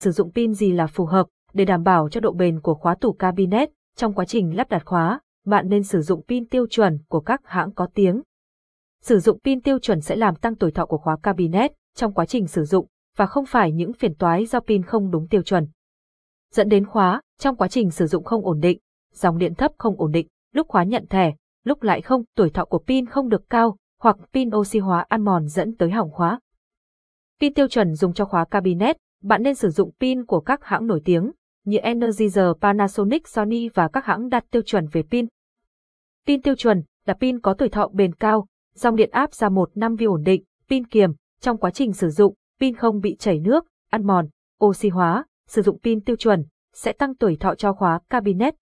sử dụng pin gì là phù hợp để đảm bảo cho độ bền của khóa tủ cabinet trong quá trình lắp đặt khóa, bạn nên sử dụng pin tiêu chuẩn của các hãng có tiếng. Sử dụng pin tiêu chuẩn sẽ làm tăng tuổi thọ của khóa cabinet trong quá trình sử dụng và không phải những phiền toái do pin không đúng tiêu chuẩn. Dẫn đến khóa trong quá trình sử dụng không ổn định, dòng điện thấp không ổn định, lúc khóa nhận thẻ, lúc lại không, tuổi thọ của pin không được cao, hoặc pin oxy hóa ăn mòn dẫn tới hỏng khóa. Pin tiêu chuẩn dùng cho khóa cabinet, bạn nên sử dụng pin của các hãng nổi tiếng như Energizer, Panasonic, Sony và các hãng đặt tiêu chuẩn về pin. Pin tiêu chuẩn là pin có tuổi thọ bền cao, dòng điện áp ra 1 năm vi ổn định, pin kiềm, trong quá trình sử dụng, pin không bị chảy nước, ăn mòn, oxy hóa, sử dụng pin tiêu chuẩn sẽ tăng tuổi thọ cho khóa cabinet